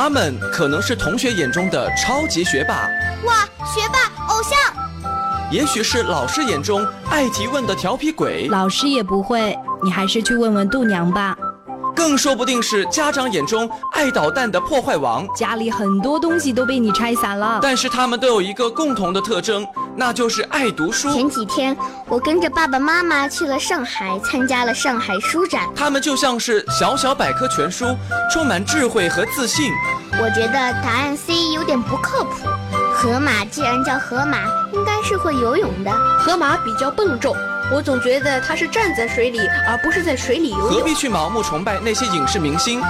他们可能是同学眼中的超级学霸，哇，学霸偶像；也许是老师眼中爱提问的调皮鬼，老师也不会，你还是去问问度娘吧。更说不定是家长眼中爱捣蛋的破坏王，家里很多东西都被你拆散了。但是他们都有一个共同的特征，那就是爱读书。前几天我跟着爸爸妈妈去了上海，参加了上海书展。他们就像是小小百科全书，充满智慧和自信。我觉得答案 C 有点不靠谱。河马既然叫河马，应该是会游泳的。河马比较笨重。我总觉得他是站在水里，而不是在水里游泳。何必去盲目崇拜那些影视明星？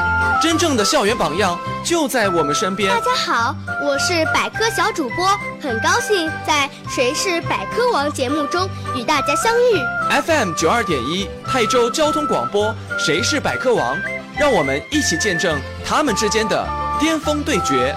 真正的校园榜样就在我们身边。大家好，我是百科小主播，很高兴在《谁是百科王》节目中与大家相遇。FM 九二点一泰州交通广播，《谁是百科王》，让我们一起见证他们之间的巅峰对决。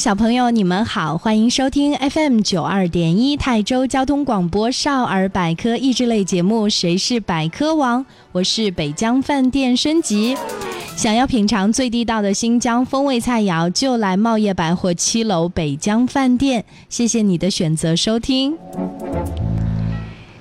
小朋友，你们好，欢迎收听 FM 九二点一泰州交通广播少儿百科益智类节目《谁是百科王》，我是北疆饭店升级。想要品尝最地道的新疆风味菜肴，就来茂业百货七楼北疆饭店。谢谢你的选择收听。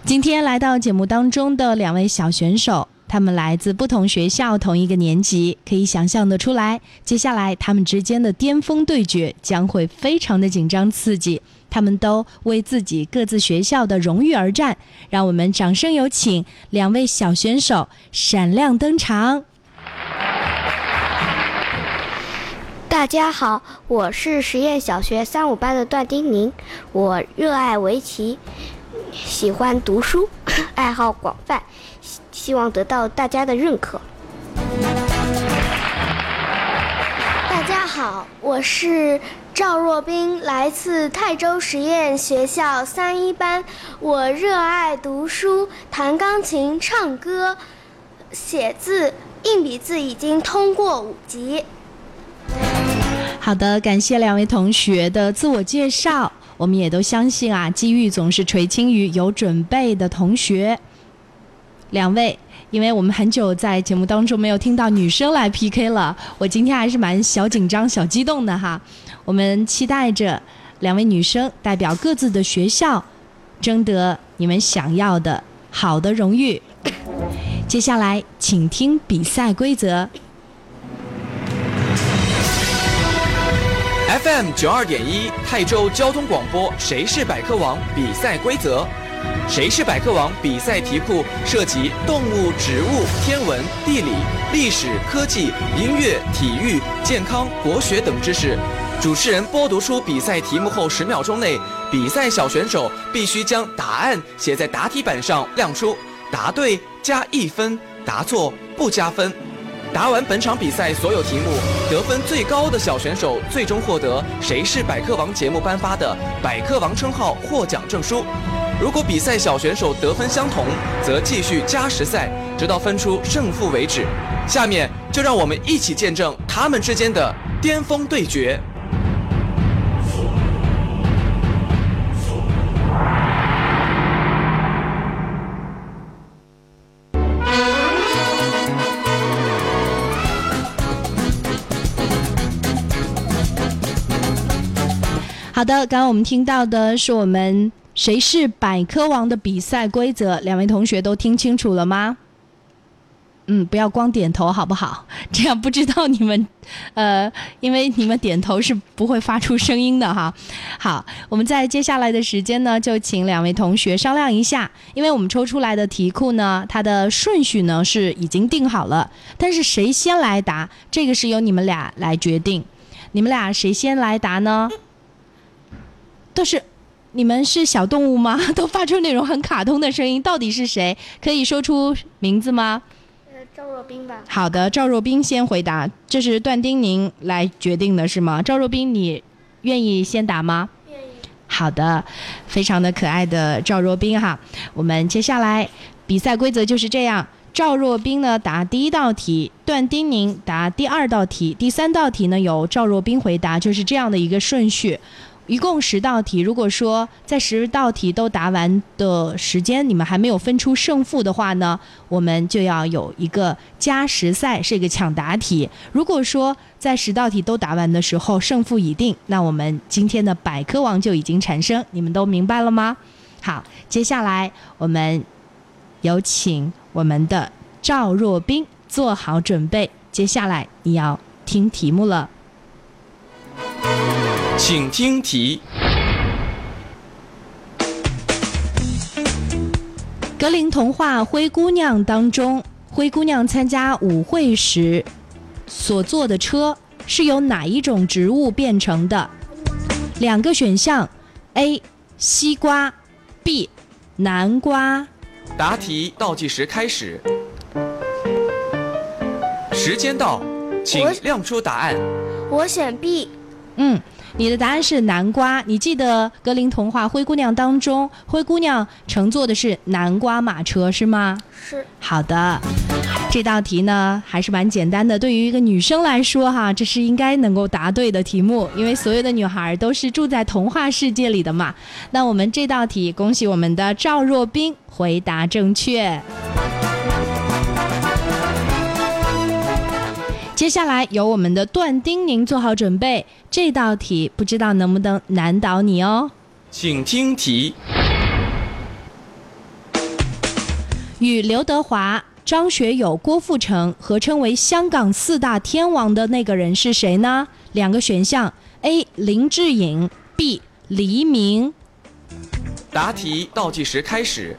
今天来到节目当中的两位小选手。他们来自不同学校，同一个年级，可以想象得出来，接下来他们之间的巅峰对决将会非常的紧张刺激。他们都为自己各自学校的荣誉而战，让我们掌声有请两位小选手闪亮登场。大家好，我是实验小学三五班的段丁宁，我热爱围棋，喜欢读书，爱好广泛。希望得到大家的认可。大家好，我是赵若冰，来自泰州实验学校三一班。我热爱读书、弹钢琴、唱歌、写字，硬笔字已经通过五级。好的，感谢两位同学的自我介绍。我们也都相信啊，机遇总是垂青于有准备的同学。两位，因为我们很久在节目当中没有听到女生来 PK 了，我今天还是蛮小紧张、小激动的哈。我们期待着两位女生代表各自的学校，争得你们想要的好的荣誉。接下来，请听比赛规则。FM 九二点一泰州交通广播，谁是百科王？比赛规则。谁是百科王？比赛题库涉及动物、植物、天文、地理、历史、科技、音乐、体育、健康、国学等知识。主持人播读出比赛题目后，十秒钟内，比赛小选手必须将答案写在答题板上亮出。答对加一分，答错不加分。答完本场比赛所有题目，得分最高的小选手最终获得《谁是百科王》节目颁发的百科王称号获奖证书。如果比赛小选手得分相同，则继续加时赛，直到分出胜负为止。下面就让我们一起见证他们之间的巅峰对决。好的，刚刚我们听到的是我们。谁是百科王的比赛规则？两位同学都听清楚了吗？嗯，不要光点头好不好？这样不知道你们，呃，因为你们点头是不会发出声音的哈。好，我们在接下来的时间呢，就请两位同学商量一下，因为我们抽出来的题库呢，它的顺序呢是已经定好了，但是谁先来答，这个是由你们俩来决定。你们俩谁先来答呢？都是。你们是小动物吗？都发出那种很卡通的声音，到底是谁？可以说出名字吗？呃，赵若冰吧。好的，赵若冰先回答。这是段丁宁来决定的是吗？赵若冰，你愿意先答吗？愿意。好的，非常的可爱的赵若冰哈。我们接下来比赛规则就是这样：赵若冰呢答第一道题，段丁宁答第二道题，第三道题呢由赵若冰回答，就是这样的一个顺序。一共十道题，如果说在十道题都答完的时间，你们还没有分出胜负的话呢，我们就要有一个加时赛，是一个抢答题。如果说在十道题都答完的时候胜负已定，那我们今天的百科王就已经产生。你们都明白了吗？好，接下来我们有请我们的赵若冰做好准备，接下来你要听题目了。请听题：格林童话《灰姑娘》当中，灰姑娘参加舞会时所坐的车是由哪一种植物变成的？两个选项：A. 西瓜，B. 南瓜。答题倒计时开始，时间到，请亮出答案。我选 B。嗯，你的答案是南瓜。你记得格林童话《灰姑娘》当中，灰姑娘乘坐的是南瓜马车是吗？是好的，这道题呢还是蛮简单的。对于一个女生来说，哈，这是应该能够答对的题目，因为所有的女孩都是住在童话世界里的嘛。那我们这道题，恭喜我们的赵若冰回答正确。接下来由我们的段丁宁做好准备，这道题不知道能不能难倒你哦。请听题：与刘德华、张学友、郭富城合称为香港四大天王的那个人是谁呢？两个选项：A. 林志颖，B. 黎明。答题倒计时开始，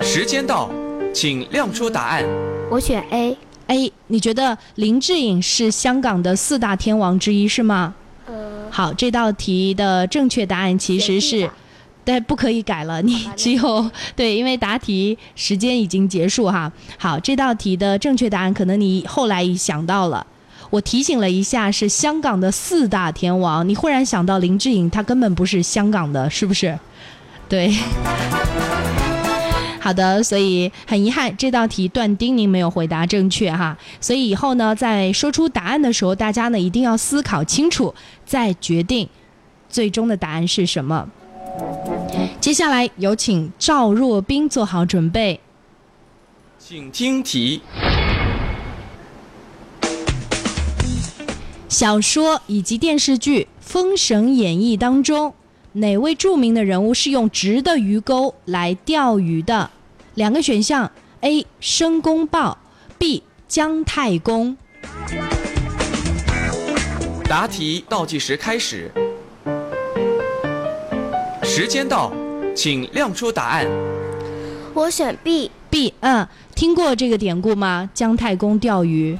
时间到，请亮出答案。我选 A。A，你觉得林志颖是香港的四大天王之一是吗？嗯，好，这道题的正确答案其实是选 B 吧，对，不可以改了，你只有对，因为答题时间已经结束哈。好，这道题的正确答案可能你后来已想到了。我提醒了一下，是香港的四大天王，你忽然想到林志颖，他根本不是香港的，是不是？对。好的，所以很遗憾，这道题段丁您没有回答正确哈。所以以后呢，在说出答案的时候，大家呢一定要思考清楚，再决定最终的答案是什么。接下来有请赵若冰做好准备。请听题：小说以及电视剧《封神演义》当中，哪位著名的人物是用直的鱼钩来钓鱼的？两个选项：A. 申公豹，B. 姜太公。答题倒计时开始，时间到，请亮出答案。我选 B。B，嗯，听过这个典故吗？姜太公钓鱼。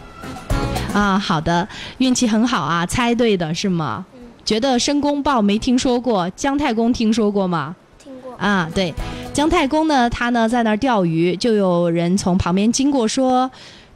啊，好的，运气很好啊，猜对的是吗？觉得申公豹没听说过，姜太公听说过吗？听过。啊，对，姜太公呢，他呢在那儿钓鱼，就有人从旁边经过说：“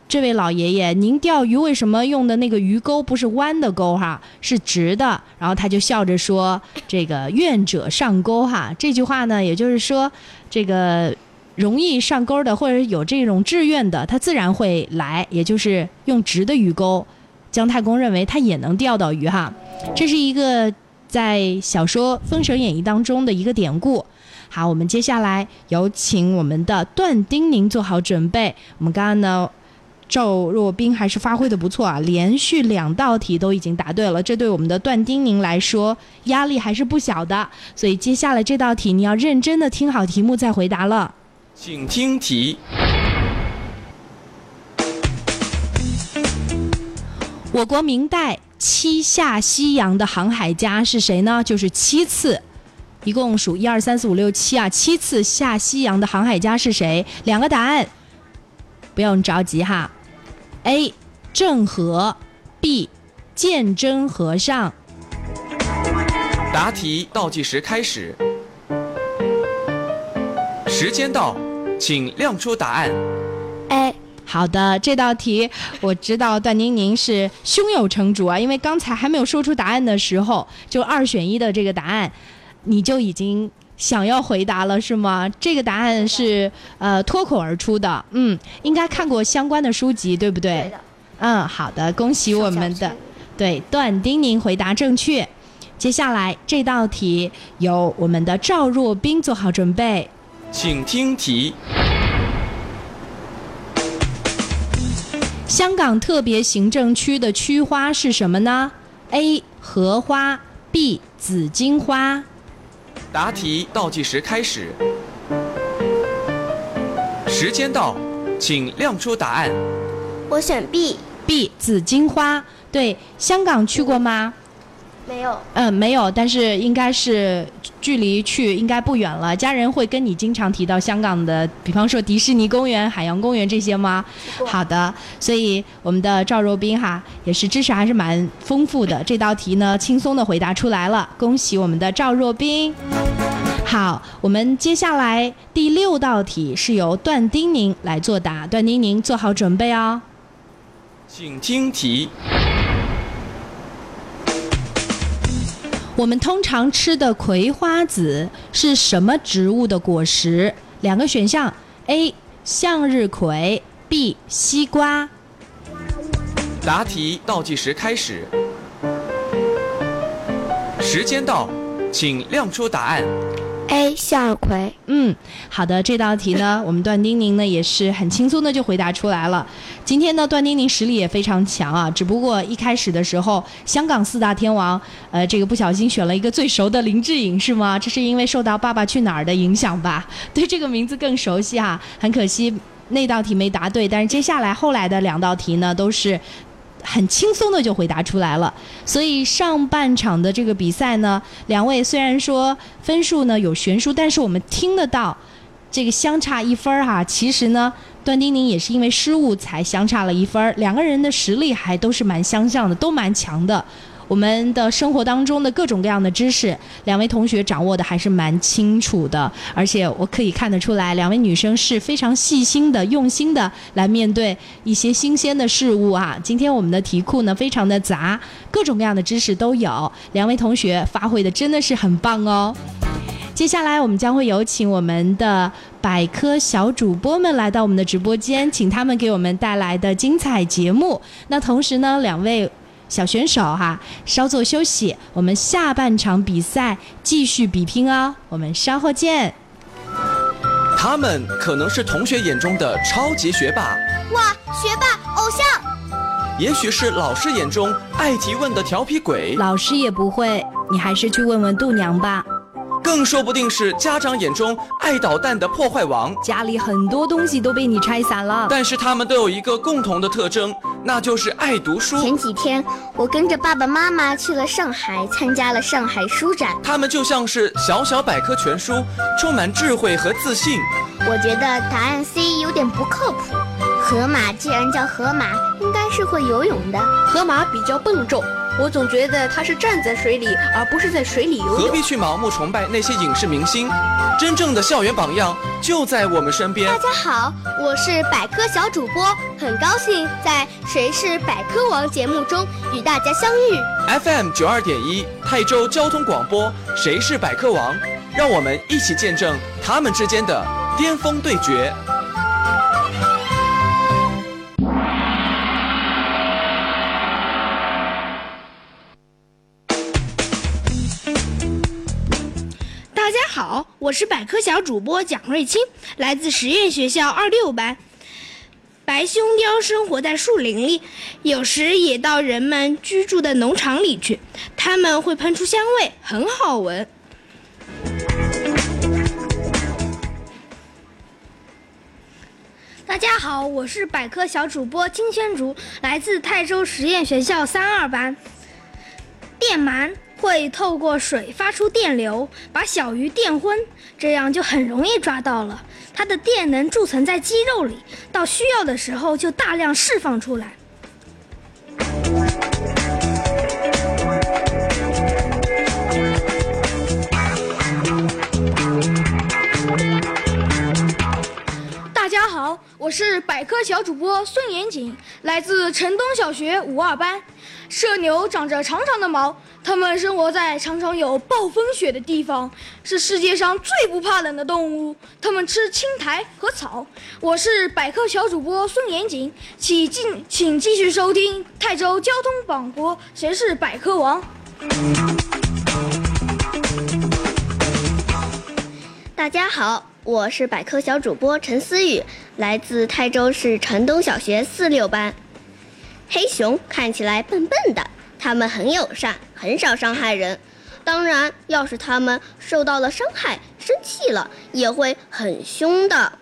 这位老爷爷，您钓鱼为什么用的那个鱼钩不是弯的钩哈，是直的？”然后他就笑着说：“这个愿者上钩哈。”这句话呢，也就是说，这个容易上钩的或者有这种志愿的，他自然会来，也就是用直的鱼钩。姜太公认为他也能钓到鱼哈，这是一个在小说《封神演义》当中的一个典故。好，我们接下来有请我们的段丁宁做好准备。我们刚刚呢，赵若冰还是发挥的不错啊，连续两道题都已经答对了，这对我们的段丁宁来说压力还是不小的。所以接下来这道题你要认真的听好题目再回答了。请听题：我国明代七下西洋的航海家是谁呢？就是七次，一共数一二三四五六七啊，七次下西洋的航海家是谁？两个答案，不用着急哈。A. 郑和，B. 鉴真和尚。答题倒计时开始，时间到，请亮出答案。A 好的，这道题我知道段宁宁是胸有成竹啊，因为刚才还没有说出答案的时候，就二选一的这个答案，你就已经想要回答了是吗？这个答案是呃脱口而出的，嗯，应该看过相关的书籍，对不对？对的。嗯，好的，恭喜我们的对段丁宁回答正确。接下来这道题由我们的赵若冰做好准备，请听题。香港特别行政区的区花是什么呢？A. 荷花 B. 紫荆花。答题倒计时开始，时间到，请亮出答案。我选 B。B. 紫荆花。对，香港去过吗？没有。嗯，没有，但是应该是距离去应该不远了。家人会跟你经常提到香港的，比方说迪士尼公园、海洋公园这些吗？好的，所以我们的赵若冰哈也是知识还是蛮丰富的。这道题呢，轻松的回答出来了，恭喜我们的赵若冰。好，我们接下来第六道题是由段丁宁来作答，段丁宁做好准备哦。请听题。我们通常吃的葵花籽是什么植物的果实？两个选项：A. 向日葵，B. 西瓜。答题倒计时开始，时间到，请亮出答案。A 向日葵。嗯，好的，这道题呢，我们段丁宁呢也是很轻松的就回答出来了。今天呢，段丁宁实力也非常强啊，只不过一开始的时候，香港四大天王，呃，这个不小心选了一个最熟的林志颖是吗？这是因为受到《爸爸去哪儿》的影响吧？对这个名字更熟悉哈、很可惜那道题没答对，但是接下来后来的两道题呢都是。很轻松的就回答出来了，所以上半场的这个比赛呢，两位虽然说分数呢有悬殊，但是我们听得到这个相差一分儿、哈。其实呢，段丁宁也是因为失误才相差了一分儿，两个人的实力还都是蛮相像的，都蛮强的。我们的生活当中的各种各样的知识，两位同学掌握的还是蛮清楚的，而且我可以看得出来，两位女生是非常细心的、用心的来面对一些新鲜的事物啊。今天我们的题库呢非常的杂，各种各样的知识都有，两位同学发挥的真的是很棒哦。接下来我们将会有请我们的百科小主播们来到我们的直播间，请他们给我们带来的精彩节目。那同时呢，两位。小选手哈，稍作休息，我们下半场比赛继续比拼哦，我们稍后见。他们可能是同学眼中的超级学霸，哇，学霸偶像！也许是老师眼中爱提问的调皮鬼，老师也不会，你还是去问问度娘吧。更说不定是家长眼中爱捣蛋的破坏王。家里很多东西都被你拆散了，但是他们都有一个共同的特征，那就是爱读书。前几天我跟着爸爸妈妈去了上海，参加了上海书展。他们就像是小小百科全书，充满智慧和自信。我觉得答案 C 有点不靠谱。河马既然叫河马，应该是会游泳的。河马比较笨重，我总觉得他是站在水里，而不是在水里游泳。何必去盲目崇拜那些影视明星？真正的校园榜样就在我们身边大。家好，我是百科小主播，很高兴在《谁是百科王》节目中与大家相遇。FM 九二点一泰州交通广播，谁是百科王？让我们一起见证他们之间的巅峰对决。好，我是百科小主播蒋瑞清，来自实验学校二六班。白胸貂生活在树林里，有时也到人们居住的农场里去，它们会喷出香味，很好闻。大家好，我是百科小主播金宣竹，来自泰州实验学校三二班。电鳗会透过水发出电流，把小鱼电昏，这样就很容易抓到了。它的电能贮存在肌肉里，到需要的时候就大量释放出来。大家好，我是百科小主播孙延景，来自城东小学五二班。社牛长着长长的毛，它们生活在常常有暴风雪的地方，是世界上最不怕冷的动物。它们吃青苔和草。我是百科小主播孙延景，请进，请继续收听泰州交通广播《谁是百科王》。大家好，我是百科小主播陈思雨，来自泰州市城东小学四六班。黑熊看起来笨笨的，它们很友善，很少伤害人。当然，要是它们受到了伤害，生气了，也会很凶的。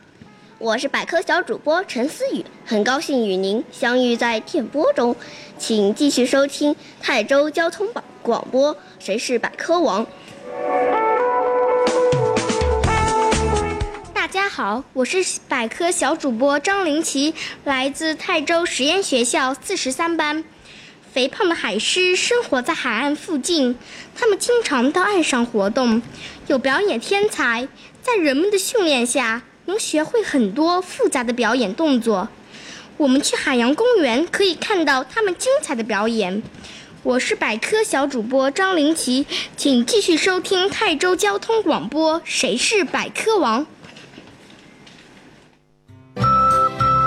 我是百科小主播陈思雨，很高兴与您相遇在电波中，请继续收听泰州交通广广播《谁是百科王》。大家好，我是百科小主播张林奇，来自泰州实验学校四十三班。肥胖的海狮生活在海岸附近，它们经常到岸上活动，有表演天才，在人们的训练下，能学会很多复杂的表演动作。我们去海洋公园可以看到它们精彩的表演。我是百科小主播张林奇，请继续收听泰州交通广播《谁是百科王》。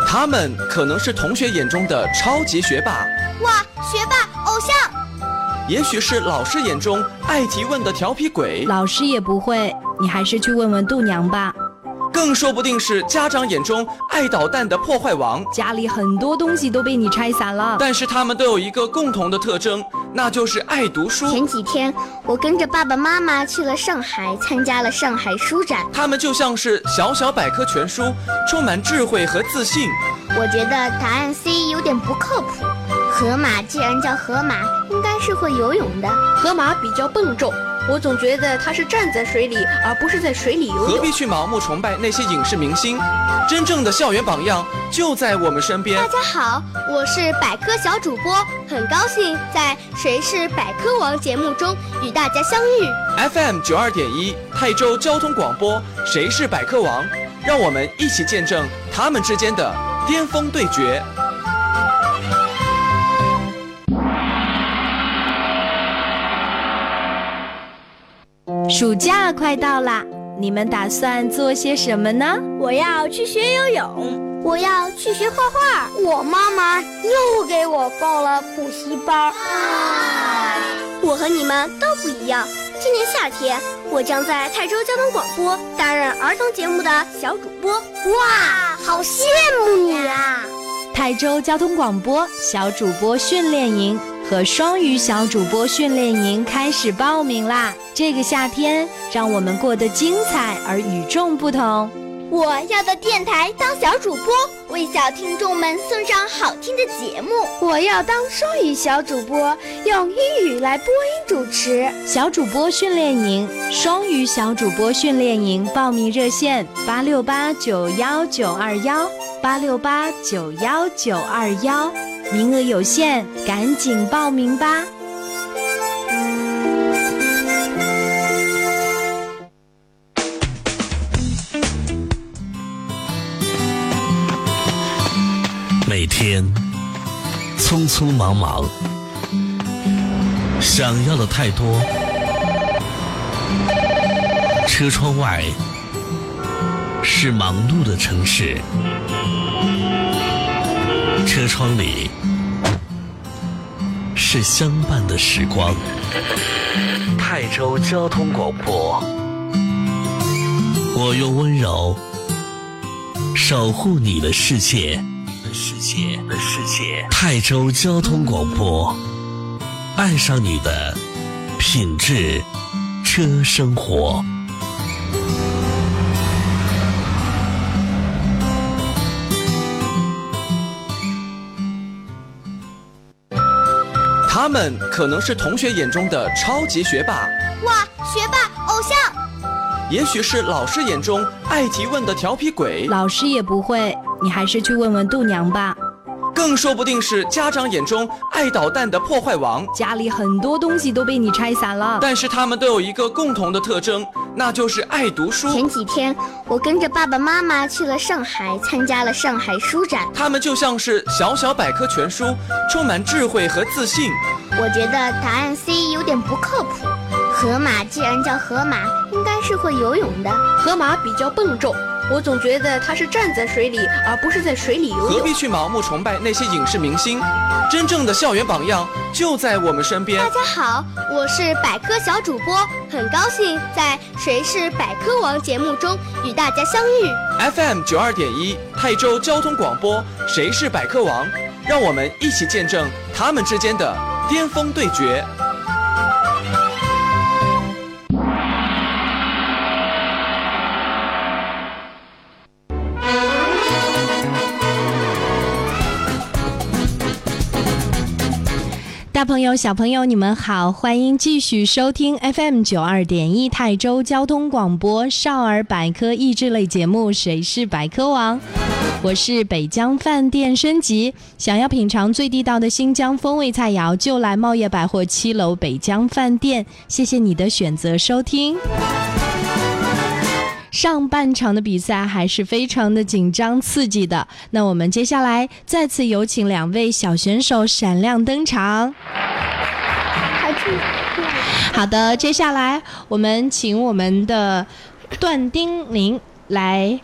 他们可能是同学眼中的超级学霸，哇，学霸偶像！也许是老师眼中爱提问的调皮鬼，老师也不会，你还是去问问度娘吧。更说不定是家长眼中爱捣蛋的破坏王。家里很多东西都被你拆散了，但是他们都有一个共同的特征，那就是爱读书。前几天，我跟着爸爸妈妈去了上海，参加了上海书展。他们就像是小小百科全书，充满智慧和自信。我觉得答案 C 有点不靠谱。河马既然叫河马，应该是会游泳的。河马比较笨重，我总觉得他是站在水里，而不是在水里游泳。何必去盲目崇拜那些影视明星？真正的校园榜样就在我们身边大。家好，我是百科小主播，很高兴在《谁是百科王》节目中与大家相遇。FM 九二点一泰州交通广播，谁是百科王？让我们一起见证他们之间的巅峰对决。暑假快到啦，你们打算做些什么呢？我要去学游泳，我要去学画画。我妈妈又给我报了补习班。我和你们都不一样。今年夏天，我将在泰州交通广播担任儿童节目的小主播。哇，好羡慕你啊！泰州交通广播小主播训练营和双语小主播训练营开始报名啦！这个夏天，让我们过得精彩而与众不同。我要到电台当小主播，为小听众们送上好听的节目。我要当双语小主播，用英语来播音主持。小主播训练营、双语小主播训练营报名热线：八六八九幺九二幺八六八九幺九二幺，名额有限，赶紧报名吧！每天匆匆忙忙，想要的太多。车窗外是忙碌的城市，车窗里是相伴的时光。泰州交通广播，我用温柔守护你的世界。的世界的世界，泰州交通广播，爱上你的品质车生活。们可能是同学眼中的超级学霸，哇，学霸偶像！也许是老师眼中爱提问的调皮鬼，老师也不会，你还是去问问度娘吧。更说不定是家长眼中爱捣蛋的破坏王。家里很多东西都被你拆散了，但是他们都有一个共同的特征，那就是爱读书。前几天我跟着爸爸妈妈去了上海，参加了上海书展。他们就像是小小百科全书，充满智慧和自信。我觉得答案 C 有点不靠谱。河马既然叫河马，应该是会游泳的。河马比较笨重。我总觉得它是站在水里，而不是在水里游泳。何必去盲目崇拜那些影视明星？真正的校园榜样就在我们身边。大家好，我是百科小主播，很高兴在《谁是百科王》节目中与大家相遇。FM 九二点一泰州交通广播，《谁是百科王》，让我们一起见证他们之间的巅峰对决。大朋友、小朋友，你们好，欢迎继续收听 FM 九二点一泰州交通广播少儿百科益智类节目《谁是百科王》。我是北疆饭店升级，想要品尝最地道的新疆风味菜肴，就来茂业百货七楼北疆饭店。谢谢你的选择收听。上半场的比赛还是非常的紧张刺激的，那我们接下来再次有请两位小选手闪亮登场。好的，接下来我们请我们的段丁宁来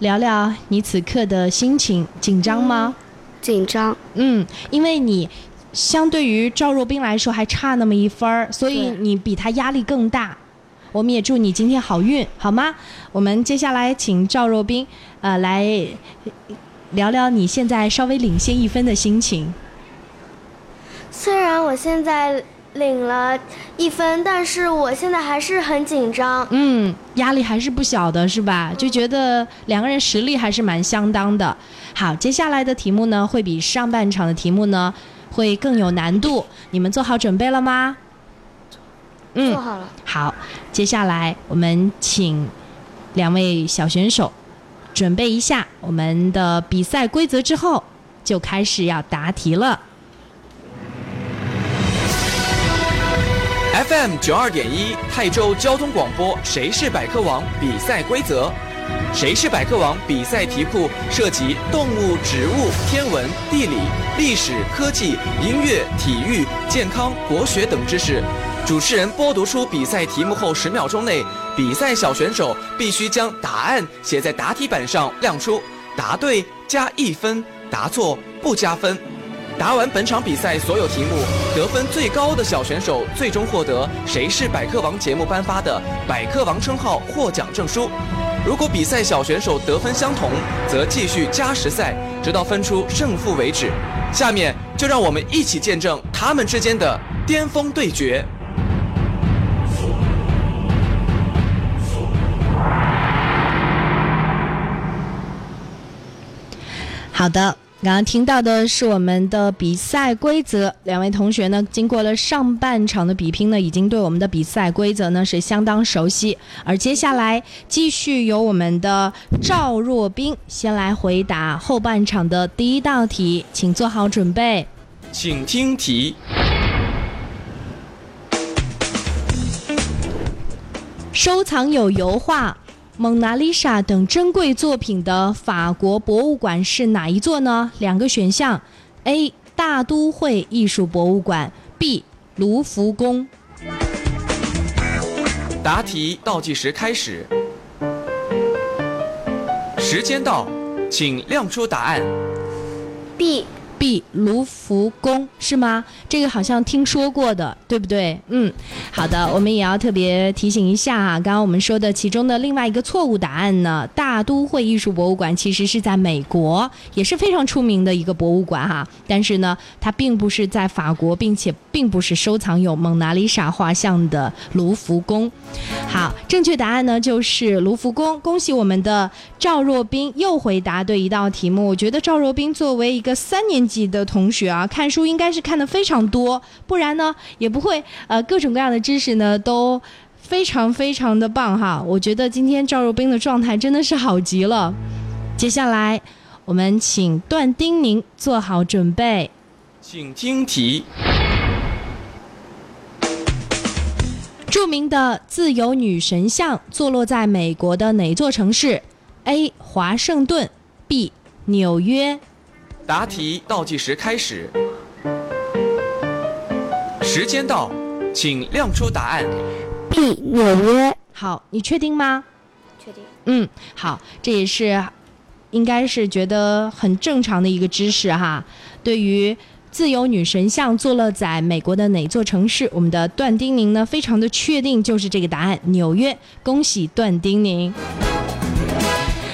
聊聊你此刻的心情，紧张吗？紧张。嗯，因为你相对于赵若冰来说还差那么一分儿，所以你比他压力更大。我们也祝你今天好运，好吗？我们接下来请赵若冰，呃，来聊聊你现在稍微领先一分的心情。虽然我现在领了一分，但是我现在还是很紧张。嗯，压力还是不小的，是吧？就觉得两个人实力还是蛮相当的。好，接下来的题目呢，会比上半场的题目呢会更有难度。你们做好准备了吗？嗯，做好了。好，接下来我们请两位小选手准备一下我们的比赛规则，之后就开始要答题了。FM 九二点一泰州交通广播，谁是百科王？比赛规则：谁是百科王？比赛题库涉及动物、植物、天文、地理、历史、科技、音乐、体育、健康、国学等知识。主持人播读出比赛题目后，十秒钟内，比赛小选手必须将答案写在答题板上亮出，答对加一分，答错不加分。答完本场比赛所有题目，得分最高的小选手最终获得《谁是百科王》节目颁发的百科王称号获奖证书。如果比赛小选手得分相同，则继续加时赛，直到分出胜负为止。下面就让我们一起见证他们之间的巅峰对决。好的，刚刚听到的是我们的比赛规则。两位同学呢，经过了上半场的比拼呢，已经对我们的比赛规则呢是相当熟悉。而接下来继续由我们的赵若冰先来回答后半场的第一道题，请做好准备，请听题：收藏有油画。蒙娜丽莎等珍贵作品的法国博物馆是哪一座呢？两个选项：A. 大都会艺术博物馆；B. 卢浮宫。答题倒计时开始，时间到，请亮出答案。B。B 卢浮宫是吗？这个好像听说过的，对不对？嗯，好的，我们也要特别提醒一下哈，刚刚我们说的其中的另外一个错误答案呢，大都会艺术博物馆其实是在美国，也是非常出名的一个博物馆哈，但是呢，它并不是在法国，并且并不是收藏有蒙娜丽莎画像的卢浮宫。好，正确答案呢就是卢浮宫。恭喜我们的赵若冰又回答对一道题目。我觉得赵若冰作为一个三年级的同学啊，看书应该是看的非常多，不然呢也不会呃各种各样的知识呢都非常非常的棒哈。我觉得今天赵若冰的状态真的是好极了。接下来我们请段丁宁做好准备。请听题：著名的自由女神像坐落在美国的哪座城市？A. 华盛顿 B. 纽约。答题倒计时开始，时间到，请亮出答案。B 纽约，好，你确定吗？确定。嗯，好，这也是应该是觉得很正常的一个知识哈。对于自由女神像坐落在美国的哪座城市，我们的段丁宁呢非常的确定就是这个答案，纽约。恭喜段丁宁。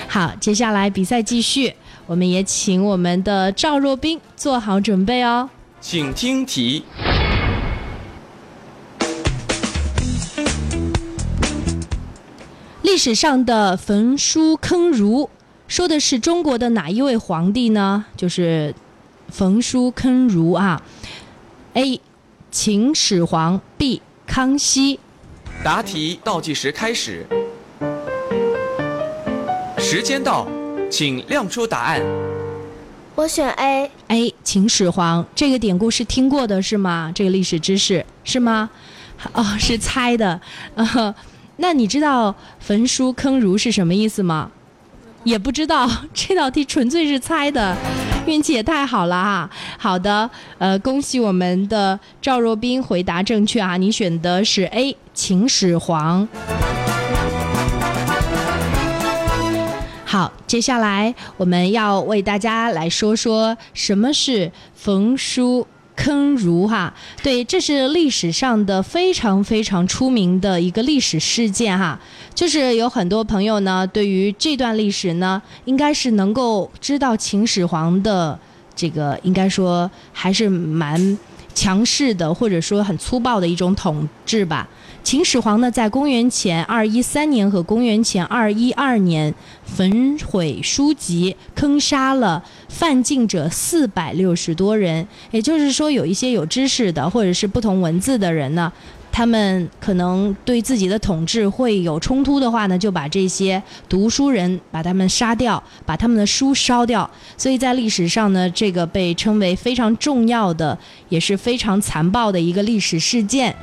好，接下来比赛继续，我们也请我们的赵若冰做好准备哦。请听题：历史上的焚书坑儒，说的是中国的哪一位皇帝呢？就是焚书坑儒啊。A. 秦始皇 B. 康熙。答题倒计时开始，时间到，请亮出答案。我选 A。A. 秦始皇这个典故是听过的是吗？这个历史知识是吗？哦，是猜的。呃，那你知道焚书坑儒是什么意思吗？也不知道，这道题纯粹是猜的，运气也太好了哈。好的，呃，恭喜我们的赵若冰回答正确啊，你选的是 A 秦始皇。好，接下来我们要为大家来说说什么是焚书坑儒哈。对，这是历史上的非常非常出名的一个历史事件哈。就是有很多朋友呢，对于这段历史呢，应该是能够知道秦始皇的这个，应该说还是蛮强势的，或者说很粗暴的一种统治吧。秦始皇呢，在公元前二一三年和公元前二一二年焚毁书籍，坑杀了犯禁者四百六十多人。也就是说，有一些有知识的或者是不同文字的人呢，他们可能对自己的统治会有冲突的话呢，就把这些读书人把他们杀掉，把他们的书烧掉。所以在历史上呢，这个被称为非常重要的，也是非常残暴的一个历史事件。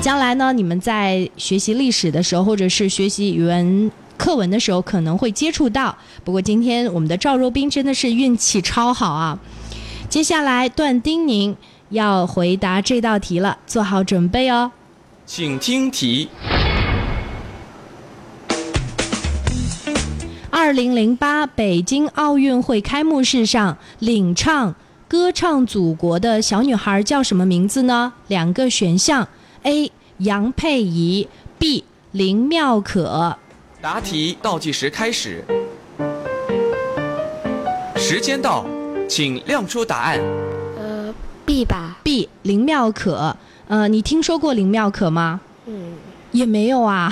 将来呢，你们在学习历史的时候，或者是学习语文课文的时候，可能会接触到。不过今天我们的赵若冰真的是运气超好啊！接下来段丁宁要回答这道题了，做好准备哦。请听题：二零零八北京奥运会开幕式上领唱《歌唱祖国》的小女孩叫什么名字呢？两个选项：A. 杨佩仪，B. 林妙可。答题倒计时开始，时间到，请亮出答案。呃，B 吧。B. 林妙可。呃，你听说过林妙可吗？嗯，也没有啊，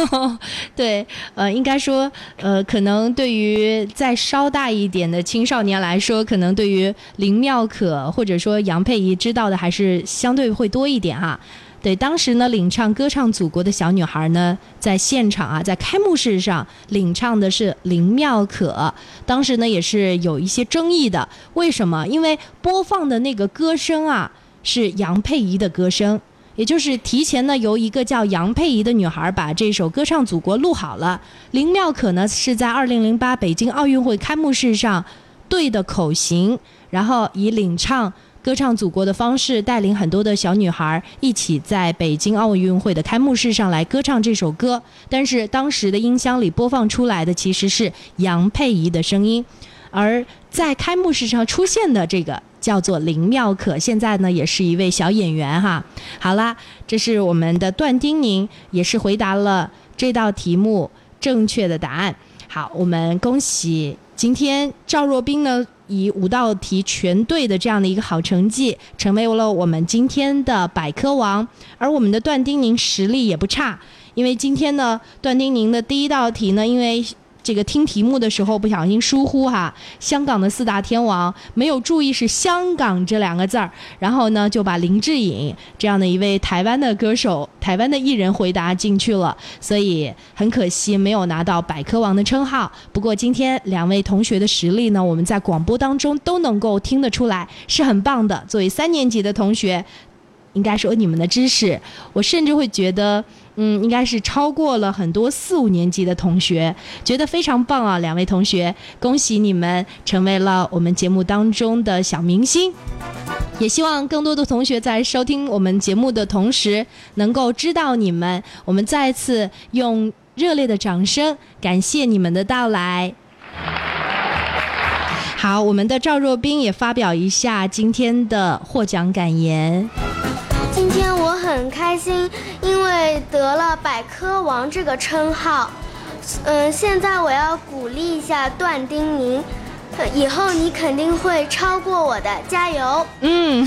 对，呃，应该说，呃，可能对于再稍大一点的青少年来说，可能对于林妙可或者说杨佩仪知道的还是相对会多一点哈。对，当时呢，领唱《歌唱祖国》的小女孩呢，在现场啊，在开幕式上领唱的是林妙可。当时呢，也是有一些争议的。为什么？因为播放的那个歌声啊，是杨佩仪的歌声。也就是提前呢，由一个叫杨佩仪的女孩把这首《歌唱祖国》录好了。林妙可呢是在2008北京奥运会开幕式上对的口型，然后以领唱《歌唱祖国》的方式带领很多的小女孩一起在北京奥运会的开幕式上来歌唱这首歌。但是当时的音箱里播放出来的其实是杨佩仪的声音，而在开幕式上出现的这个。叫做林妙可，现在呢也是一位小演员哈。好啦，这是我们的段丁宁，也是回答了这道题目正确的答案。好，我们恭喜今天赵若冰呢以五道题全对的这样的一个好成绩，成为了我们今天的百科王。而我们的段丁宁实力也不差，因为今天呢段丁宁的第一道题呢，因为这个听题目的时候不小心疏忽哈，香港的四大天王没有注意是香港这两个字儿，然后呢就把林志颖这样的一位台湾的歌手、台湾的艺人回答进去了，所以很可惜没有拿到百科王的称号。不过今天两位同学的实力呢，我们在广播当中都能够听得出来，是很棒的。作为三年级的同学。应该说你们的知识，我甚至会觉得，嗯，应该是超过了很多四五年级的同学，觉得非常棒啊！两位同学，恭喜你们成为了我们节目当中的小明星。也希望更多的同学在收听我们节目的同时，能够知道你们。我们再次用热烈的掌声感谢你们的到来。好，我们的赵若冰也发表一下今天的获奖感言。今天我很开心，因为得了百科王这个称号。嗯，现在我要鼓励一下段丁宁，以后你肯定会超过我的，加油！嗯，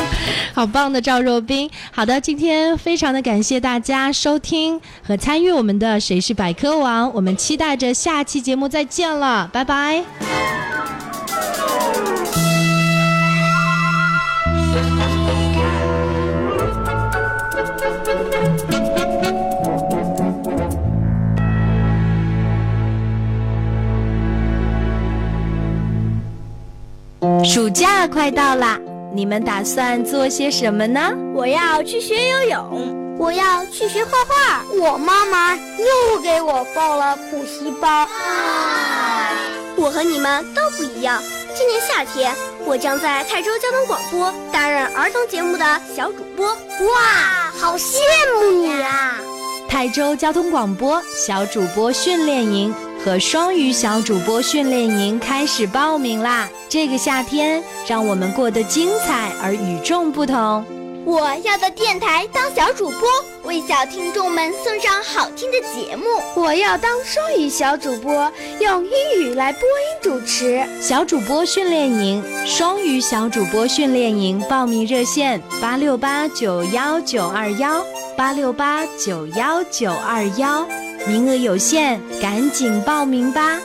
好棒的赵若冰。好的，今天非常的感谢大家收听和参与我们的《谁是百科王》，我们期待着下期节目再见了，拜拜。暑假快到啦，你们打算做些什么呢？我要去学游泳，我要去学画画。我妈妈又给我报了补习班。我和你们都不一样，今年夏天我将在泰州交通广播担任儿童节目的小主播。哇，好羡慕你啊！泰州交通广播小主播训练营。和双语小主播训练营开始报名啦！这个夏天，让我们过得精彩而与众不同。我要到电台当小主播，为小听众们送上好听的节目。我要当双语小主播，用英语来播音主持。小主播训练营，双语小主播训练营报名热线：八六八九幺九二幺，八六八九幺九二幺。名额有限，赶紧报名吧。